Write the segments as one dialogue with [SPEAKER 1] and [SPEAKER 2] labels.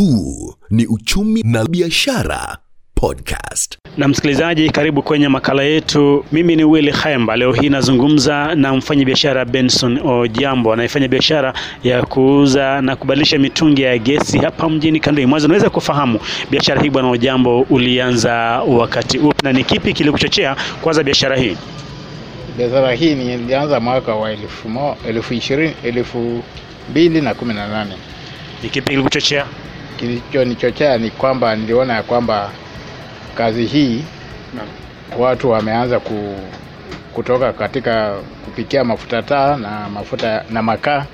[SPEAKER 1] Huu ni Uchumi na Biashara Podcast.
[SPEAKER 2] Na msikilizaji, karibu kwenye makala yetu. Mimi ni Willy Khemba. Leo hii nazungumza na mfanyabiashara Benson Ojambo anayefanya biashara ya kuuza na kubadilisha mitungi ya gesi hapa mjini Kandui. Mwanza. unaweza kufahamu biashara hii bwana Ojambo ulianza wakati upi na ni kipi kilikuchochea kuanza biashara hii?
[SPEAKER 3] Biashara hii nilianza mwaka wa elfu, ishirini, elfu mbili na kumi na nane.
[SPEAKER 2] Ni kipi kilikuchochea?
[SPEAKER 3] Kilichonichochea ni kwamba niliona ya kwamba kazi hii watu wameanza ku, kutoka katika kupikia mafuta taa na mafuta na makaa,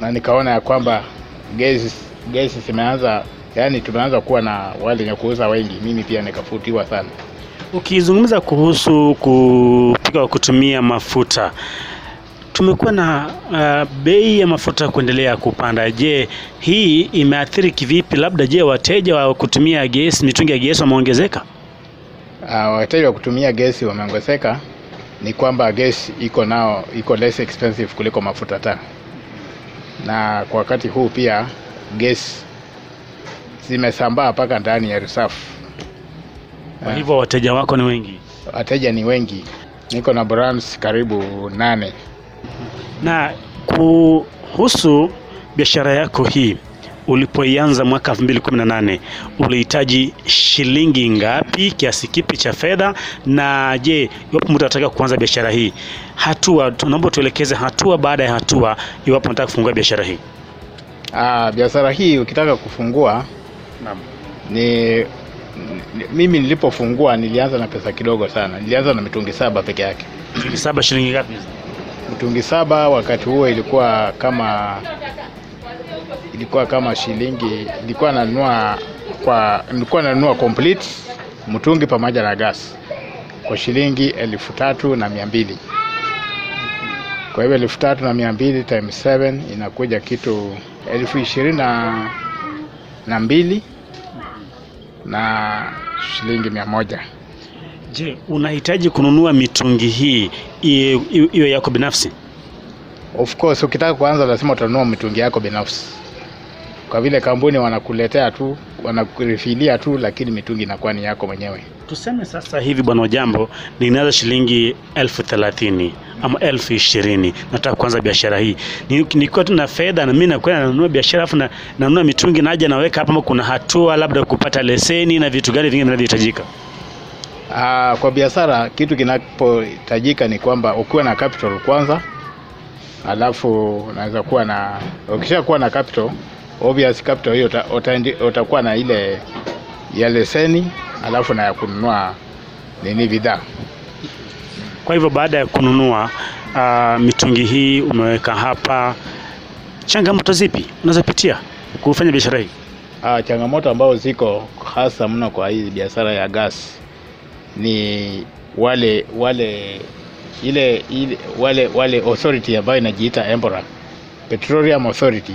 [SPEAKER 3] na nikaona ya kwamba gesi gesi zimeanza, yani tumeanza kuwa na wale wenye kuuza wengi. Mimi pia nikafutiwa sana.
[SPEAKER 2] Ukizungumza kuhusu kupika kwa kutumia mafuta, tumekuwa na uh, bei ya mafuta kuendelea kupanda. Je, hii imeathiri kivipi? Labda je, wateja wa kutumia gesi, mitungi ya gesi wameongezeka?
[SPEAKER 3] Uh, wateja wa kutumia gesi wameongezeka, ni kwamba gesi iko nao iko less expensive kuliko mafuta taa, na kwa wakati huu pia gesi zimesambaa mpaka ndani ya reserve.
[SPEAKER 2] Kwa hivyo wateja wako ni wengi.
[SPEAKER 3] Wateja ni wengi, niko na brands karibu nane.
[SPEAKER 2] Na kuhusu biashara yako hii, ulipoianza mwaka 2018 ulihitaji shilingi ngapi, kiasi kipi cha fedha? Na je, iwapo mtu anataka kuanza biashara hii, hatua, tunaomba tuelekeze hatua baada ya hatua, iwapo nataka kufungua biashara hii.
[SPEAKER 3] Ah, biashara hii ukitaka kufungua
[SPEAKER 2] Naam.
[SPEAKER 3] ni ni- mimi nilipofungua nilianza na pesa kidogo sana, nilianza na mitungi saba peke yake.
[SPEAKER 2] Mitungi saba, shilingi ngapi?
[SPEAKER 3] Mitungi saba wakati huo ilikuwa kama ilikuwa kama shilingi, ilikuwa nanunua kwa nilikuwa nanunua complete mtungi pamoja na gas kwa shilingi elfu tatu na mia mbili. Kwa hivyo elfu tatu na mia mbili times 7 inakuja kitu elfu ishirini na, na mbili na shilingi mia moja.
[SPEAKER 2] Je, unahitaji kununua mitungi hii iwe yako binafsi?
[SPEAKER 3] Of course ukitaka kuanza lazima utanunua mitungi yako binafsi, kwa vile kampuni wanakuletea tu wanakurifilia tu, lakini mitungi inakuwa ni yako mwenyewe.
[SPEAKER 2] Tuseme sasa hivi bwana Ojambo, ninaza shilingi elfu thelathini ama elfu ishirini nataka kuanza biashara hii, Ni- nikiwa tu na fedha na mimi nakwenda nanunua biashara afu na nanunua mitungi naja naweka hapa, ama kuna hatua labda kupata leseni na vitu gani vingine vinavyohitajika?
[SPEAKER 3] Aa, kwa biashara kitu kinapohitajika ni kwamba ukiwa na capital kwanza, alafu unaweza kuwa na ukisha kuwa na capital, obvious capital hiyo utakuwa na ile ya leseni, alafu na ya kununua nini bidhaa.
[SPEAKER 2] Kwa hivyo baada ya kununua uh, mitungi hii umeweka hapa, changamoto zipi unazopitia kufanya biashara hii?
[SPEAKER 3] Ah, changamoto ambazo ziko hasa mno kwa hii biashara ya gas ni wale wale ile, ile wale wale authority ambayo inajiita Embora Petroleum Authority,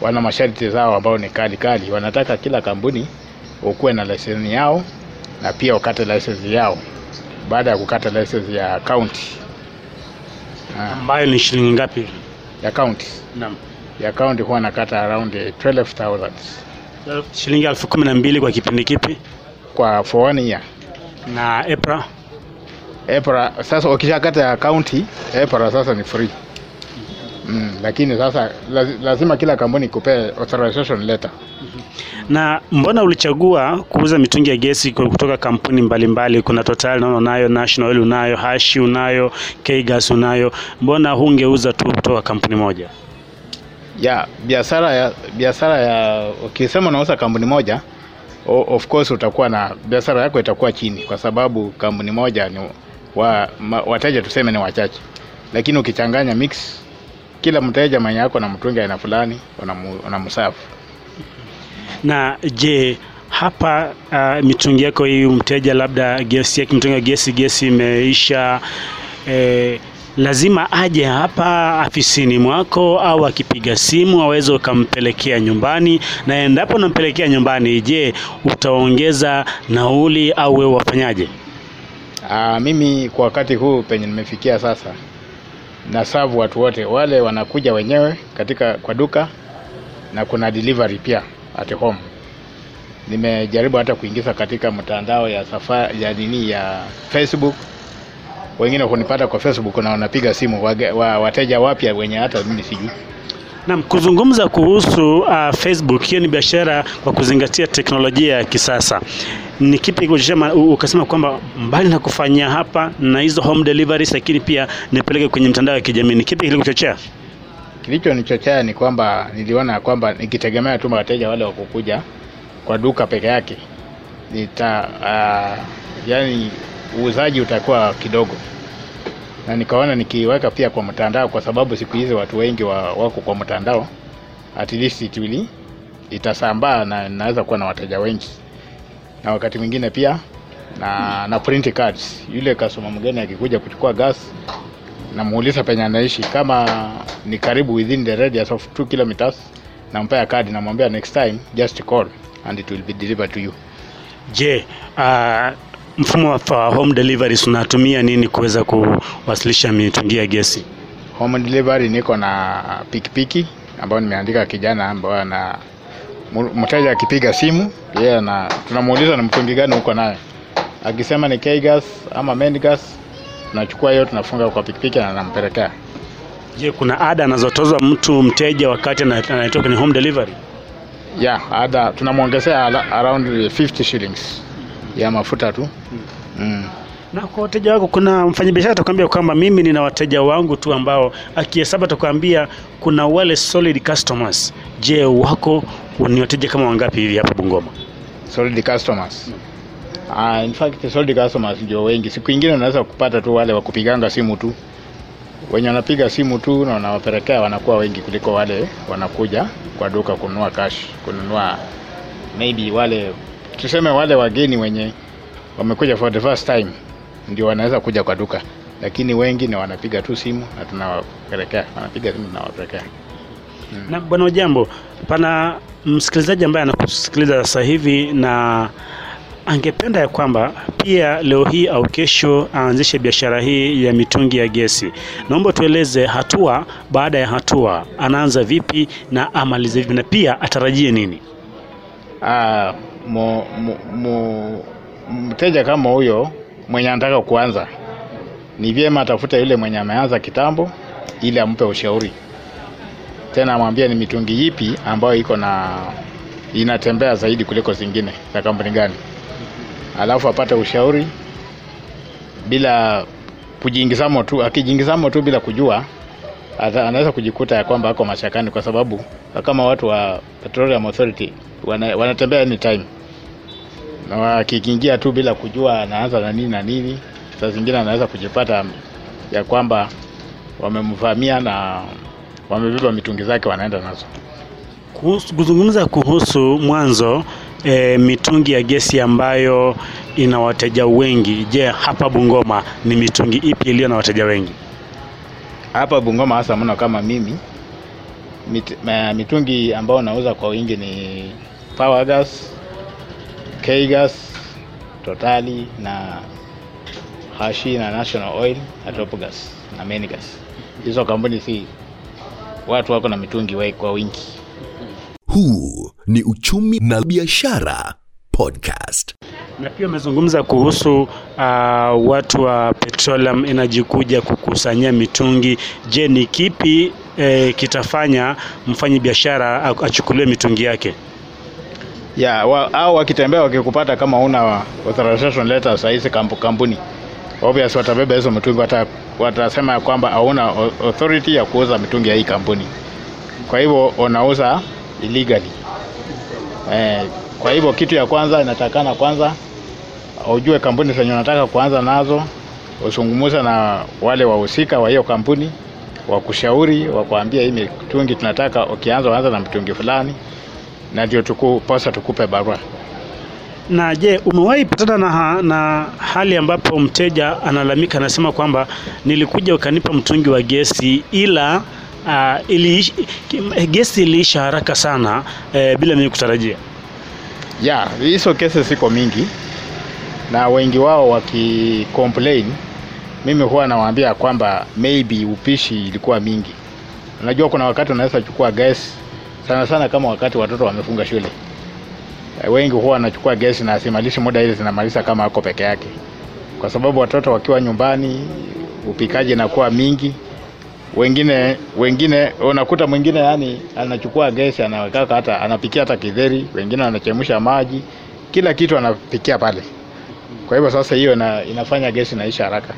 [SPEAKER 3] wana masharti zao ambao ni kali kali. Wanataka kila kampuni ukuwe na leseni yao na pia ukate leseni yao baada ya kukata leseni ya county ah,
[SPEAKER 2] ambayo ni shilingi ngapi?
[SPEAKER 3] ya county
[SPEAKER 2] Naam.
[SPEAKER 3] ya county huwa nakata around eh, 12000
[SPEAKER 2] Shilingi elfu kumi na mbili kwa kipindi kipi?
[SPEAKER 3] kwa for one year.
[SPEAKER 2] Na EPRA
[SPEAKER 3] EPRA sasa ukishakata ya county EPRA sasa ni free mm, lakini sasa lazima kila kampuni kupea authorization letter.
[SPEAKER 2] Na mbona ulichagua kuuza mitungi ya gesi kutoka kampuni mbalimbali? Kuna Total naona unayo, National Oil unayo, Hashi unayo, K-Gas unayo. Mbona hungeuza tu kutoka kampuni moja?
[SPEAKER 3] ya biashara ya biashara ya ukisema unauza kampuni moja of course utakuwa na biashara yako itakuwa chini kwa sababu kampuni moja ni wa, ma, wateja tuseme ni wachache, lakini ukichanganya mix, kila mteja mwenye yako na mtungi aina fulani unamsafu
[SPEAKER 2] Na je, hapa uh, mitungi yako hii mteja labda gesi yake mitungi ya gesi gesi imeisha eh, lazima aje hapa afisini mwako au akipiga simu aweze ukampelekea nyumbani, na endapo unampelekea nyumbani, je, utaongeza nauli au wewe wafanyaje?
[SPEAKER 3] Aa, mimi kwa wakati huu penye nimefikia sasa na savu watu wote wale wanakuja wenyewe katika kwa duka na kuna delivery pia at home. Nimejaribu hata kuingiza katika mtandao ya safa, ya nini ya Facebook. Wengine kunipata kwa Facebook na wanapiga simu wa, wateja wapya wenye hata mimi sijui.
[SPEAKER 2] Naam, kuzungumza kuhusu uh, Facebook, hiyo ni biashara kwa kuzingatia teknolojia ya kisasa. Ni kipi kusema ukasema kwamba mbali na kufanya hapa na hizo home deliveries, lakini pia nipeleke kwenye mtandao ya kijamii? Ni kipi kilikuchochea?
[SPEAKER 3] Kilichonichochea ni kwamba niliona kwamba nikitegemea tu wateja wale wakukuja kwa duka peke yake nita uh, yani uuzaji utakuwa kidogo, na nikaona nikiweka pia kwa mtandao, kwa sababu siku hizi watu wengi wa, wako kwa mtandao, at least it will itasambaa na naweza kuwa na wateja wengi, na wakati mwingine pia na, na print cards. Yule customer mgeni akikuja kuchukua gas namuuliza penye anaishi, kama ni karibu within the radius of 2 kilometers, nampea kadi, namwambia next time just call and it will be delivered to you.
[SPEAKER 2] Je, uh, mfumo wa home deliveries unatumia nini kuweza kuwasilisha mitungi ya gesi?
[SPEAKER 3] Home delivery niko na pikipiki ambayo nimeandika kijana ambaye ana mteja akipiga simu yeye na tunamuuliza ni mtungi gani uko naye, akisema ni K-gas ama main gas, tunachukua hiyo tunafunga kwa pikipiki na nampelekea.
[SPEAKER 2] Je, kuna ada anazotozwa mtu mteja wakati anatoka kwenye home delivery?
[SPEAKER 3] Yeah, ada tunamwongezea around 50 shillings ya mafuta tu mm.
[SPEAKER 2] Na kwa wateja wako, kuna mfanyabiashara atakwambia kwamba mimi nina wateja wangu tu ambao akihesabu atakwambia kuna wale solid customers. Je, wako ni wateja kama wangapi hivi hapa Bungoma?
[SPEAKER 3] solid customers. Uh, in fact solid customers ndio wengi. Siku ingine unaweza kupata tu wale wakupiganga simu tu, wenye wanapiga simu tu na wanawapelekea wanakuwa wengi kuliko wale wanakuja kwa duka kununua cash, kununua maybe wale tuseme wale wageni wenye wamekuja for the first time ndio wanaweza kuja kwa duka, lakini wengi ni wanapiga tu simu na tunawapelekea, wanapiga simu tunawapelekea.
[SPEAKER 2] Na bwana Ujambo, pana msikilizaji ambaye anakusikiliza sasa hivi na angependa ya kwamba pia leo hii au kesho aanzishe biashara hii ya mitungi ya gesi. Naomba tueleze hatua baada ya hatua, anaanza vipi na amalize vipi, na pia atarajie nini?
[SPEAKER 3] Ah, mteja kama huyo mwenye anataka kuanza ni vyema atafuta yule mwenye ameanza kitambo ili ampe ushauri. Tena amwambie ni mitungi ipi ambayo iko na inatembea zaidi kuliko zingine za kampuni gani. Alafu apate ushauri bila kujiingizamo tu akijiingizamo tu bila kujua anaweza kujikuta ya kwamba ako mashakani kwa sababu kama watu wa Petroleum Authority wana, wanatembea anytime na akikiingia tu bila kujua anaanza na nini na nini, saa zingine anaweza kujipata ya kwamba wamemvamia na wamebeba mitungi zake wanaenda nazo.
[SPEAKER 2] Kuzungumza kuhusu mwanzo e, mitungi ya gesi ambayo ina wateja wengi. Je, hapa Bungoma ni mitungi ipi iliyo na wateja wengi?
[SPEAKER 3] Hapa Bungoma hasa mno kama mimi mit, ma, mitungi ambayo nauza kwa wingi ni Power Gas, K-Gas, Totali na Hashi na National Oil na na Menigas. Hizo kampuni si watu wako na mitungi wai kwa wingi.
[SPEAKER 1] Huu ni Uchumi na Biashara Podcast.
[SPEAKER 2] Na pia umezungumza kuhusu uh, watu wa Petroleum Energy kuja kukusanyia mitungi. Je, ni kipi eh, kitafanya mfanyi biashara achukuliwe mitungi yake?
[SPEAKER 3] Ya wa, au wakitembea wakikupata kama una authorization letter saa kampu, kampuni. Obvious watabeba hizo mitungi wata, watasema ya kwamba hauna au- authority ya kuuza mitungi ya hii kampuni. Kwa hivyo unauza illegally. Eh, kwa hivyo kitu ya kwanza inatakana kwanza ujue kampuni zenye unataka kuanza nazo usungumuze na wale wahusika wa hiyo kampuni wakushauri wakuambia hii mitungi tunataka ukianza uanza na mtungi fulani na ndio tukuposa tukupe barua.
[SPEAKER 2] Na je, umewahi patana na, ha- na hali ambapo mteja analalamika anasema kwamba nilikuja ukanipa mtungi wa gesi ila uh, ili, gesi iliisha haraka sana eh, bila mimi kutarajia.
[SPEAKER 3] Ya, hizo kesi ziko mingi na wengi wao wakicomplain, mimi huwa nawaambia kwamba maybe upishi ilikuwa mingi. Unajua kuna wakati unaweza chukua gas sana sana kama wakati watoto wamefunga shule. Eh, Wengi huwa wanachukua gesi na asimalishi muda ile zinamaliza kama ako peke yake, kwa sababu watoto wakiwa nyumbani upikaji inakuwa mingi. Wengine wengine unakuta mwingine yani anachukua gesi anaweka hata anapikia hata kidheri, wengine wanachemsha maji, kila kitu anapikia pale. Kwa hivyo sasa hiyo ina, inafanya gesi naisha haraka,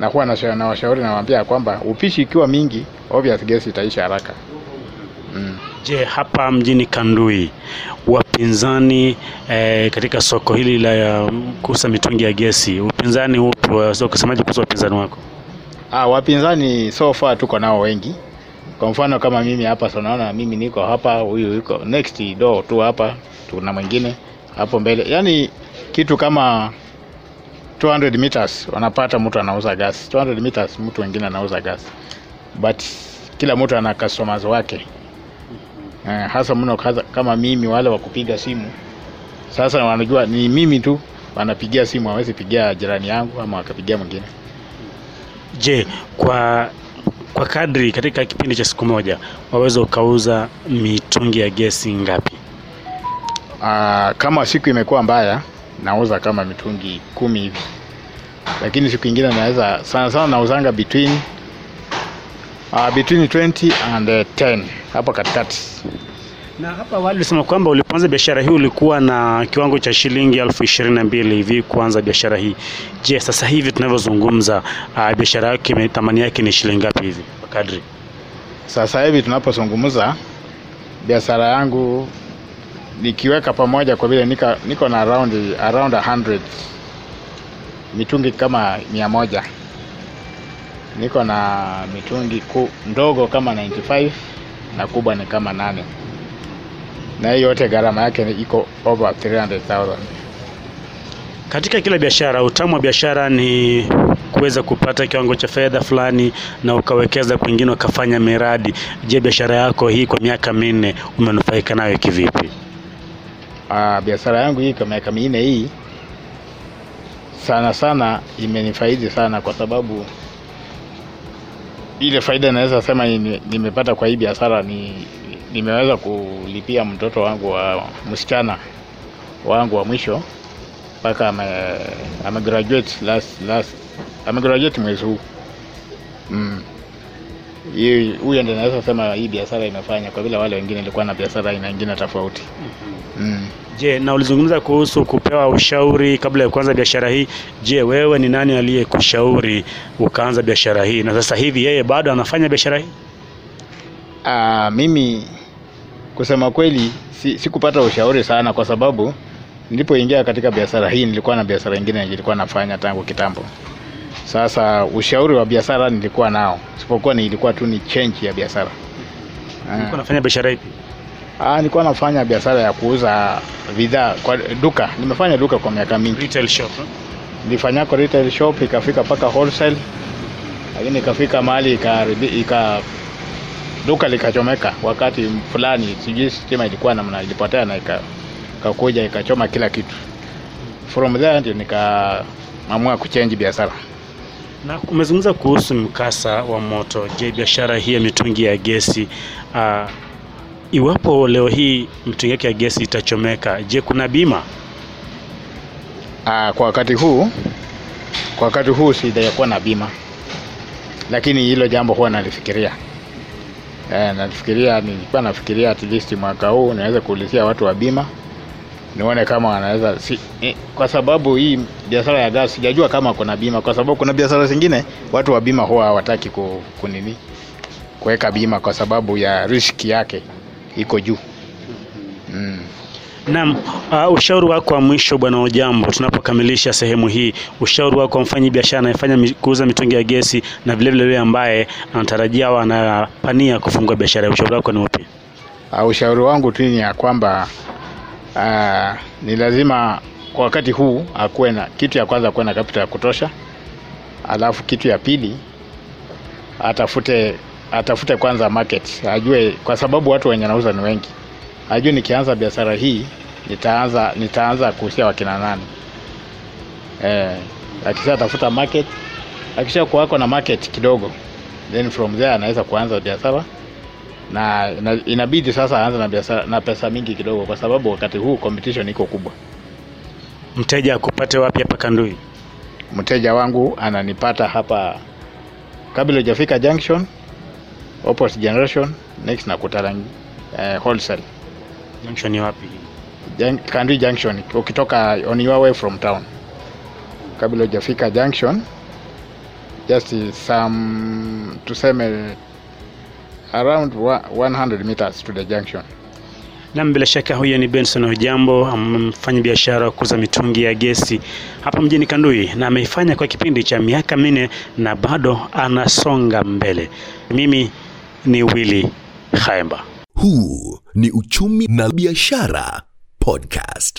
[SPEAKER 3] na huwa nasha- nawashauri nawaambia kwamba upishi ikiwa mingi, obvious gesi itaisha haraka.
[SPEAKER 2] Je, hapa mjini Kandui wapinzani eh, katika soko hili la kuuza mitungi ya gesi, upinzani upo? Waweza kusemaje kuhusu wapinzani wako?
[SPEAKER 3] Ah, wapinzani so far tuko nao wengi. Kwa mfano kama mimi hapa, so naona mimi niko hapa, huyu yuko next door tu hapa, tuna mwingine hapo mbele, yaani kitu kama 200 meters wanapata mtu anauza gas, 200 meters mtu mwingine anauza gas, but kila mtu ana customers wake eh, hasa mno kama mimi, wale wa kupiga simu sasa wanajua ni mimi tu wanapigia simu, hawezi pigia jirani yangu ama wakapigia mwingine.
[SPEAKER 2] Je, kwa kwa kadri katika kipindi cha siku moja waweza ukauza mitungi ya gesi ngapi?
[SPEAKER 3] Aa, kama siku imekuwa mbaya nauza kama mitungi kumi hivi, lakini siku ingine naweza sana sana nauzanga between uh, between 20 and uh, 10 hapo katikati.
[SPEAKER 2] Na hapa awali ulisema kwamba ulipoanza biashara hii ulikuwa na kiwango cha shilingi elfu ishirini na mbili hivi kuanza biashara hii. Je, sasa hivi tunavyozungumza, uh, biashara yake thamani yake ni shilingi ngapi hivi kadri?
[SPEAKER 3] Sasa hivi tunapozungumza biashara yangu nikiweka pamoja, kwa vile niko, niko na around, around 100 mitungi kama mia moja niko na mitungi ku, ndogo kama 95 na kubwa ni kama nane na hiyo yote gharama yake iko over 300,000.
[SPEAKER 2] Katika kila biashara, utamu wa biashara ni kuweza kupata kiwango cha fedha fulani na ukawekeza kwingine ukafanya miradi. Je, biashara yako hii kwa miaka minne umenufaika nayo kivipi?
[SPEAKER 3] Uh, biashara yangu hii kwa miaka minne hii sana sana imenifaidi sana, kwa sababu ile faida naweza sema nimepata kwa hii biashara ni nimeweza kulipia mtoto wangu wa msichana wangu wa mwisho mpaka ame, ame graduate last, last ame graduate mwezi huu mm. Huyo ndio naweza sema hii biashara imefanya, kwa vile wale wengine ilikuwa na biashara aina nyingine tofauti mm.
[SPEAKER 2] Je, na ulizungumza kuhusu kupewa ushauri kabla ya kuanza biashara hii. Je, wewe ni nani aliyekushauri ukaanza biashara hii, na sasa hivi yeye bado anafanya biashara hii?
[SPEAKER 3] Ah, mimi kusema kweli si, sikupata ushauri sana kwa sababu nilipoingia katika biashara hii nilikuwa na biashara nyingine nilikuwa nafanya tangu kitambo. Sasa ushauri wa biashara nilikuwa nao, sipokuwa nilikuwa tu ni change ya biashara. Nilikuwa
[SPEAKER 2] nafanya biashara ipi?
[SPEAKER 3] ah, nilikuwa nafanya biashara ya kuuza bidhaa kwa duka. Nimefanya duka kwa miaka mingi.
[SPEAKER 2] Retail shop. Nilifanya
[SPEAKER 3] kwa retail shop ikafika mpaka wholesale, lakini ikafika mahali ika duka likachomeka wakati fulani, sijui stima ilikuwa namna ilipotea na ika- ikakuja ikachoma kila kitu. From there ndio nikaamua kuchange biashara.
[SPEAKER 2] Na umezungumza kuhusu mkasa wa moto. Je, biashara hii ya mitungi ya gesi uh, iwapo leo hii mitungi yake ya gesi itachomeka, je, kuna bima?
[SPEAKER 3] Ah, kwa wakati huu kwa wakati huu sijakuwa na bima, lakini hilo jambo huwa nalifikiria. Eh, nafikiria nilikuwa nafikiria at least mwaka huu naweza kuulizia watu wa bima nione kama wanaweza si, eh, kwa sababu hii biashara ya gas sijajua kama kuna bima, kwa sababu kuna biashara zingine watu wa bima huwa hawataki ku, kunini kuweka bima kwa sababu ya riski yake iko juu mm.
[SPEAKER 2] Naam, uh, ushauri wako wa mwisho Bwana Ojambo, tunapokamilisha sehemu hii, ushauri wako wa mfanyi biashara anayefanya kuuza mitungi ya gesi na vile vile yule ambaye anatarajia au anapania kufungua biashara, ushauri wako ni upi?
[SPEAKER 3] Uh, ushauri wangu tu ni ya kwamba uh, ni lazima kwa wakati huu akuwe na kitu ya kwanza, akuwe na capital ya kutosha, alafu kitu ya pili atafute atafute kwanza market, ajue, kwa sababu watu wenye nauza ni wengi, ajue nikianza biashara hii nitaanza nitaanza kuhusia wakina nani. Eh, akisha tafuta market, akisha kuwako na market kidogo, then from there anaweza kuanza biashara na, na inabidi sasa aanze na, biashara- na pesa mingi kidogo, kwa sababu wakati huu competition iko kubwa.
[SPEAKER 2] Mteja akupate wapi hapa Kandui?
[SPEAKER 3] Mteja wangu ananipata hapa kabla hujafika junction, opposite generation next na Kutarangi eh, wholesale
[SPEAKER 2] Junction ni wapi?
[SPEAKER 3] Jun- Kandui junction, ukitoka on your way from town, kabla hujafika junction just some tuseme around 100 meters to the junction.
[SPEAKER 2] Nam, bila shaka huyo ni Benson Ojambo, amfanya biashara wa kuuza mitungi ya gesi hapa mjini Kandui, na ameifanya kwa kipindi cha miaka minne na bado anasonga mbele. Mimi ni Willy Khaemba.
[SPEAKER 1] Huu ni Uchumi na Biashara Podcast.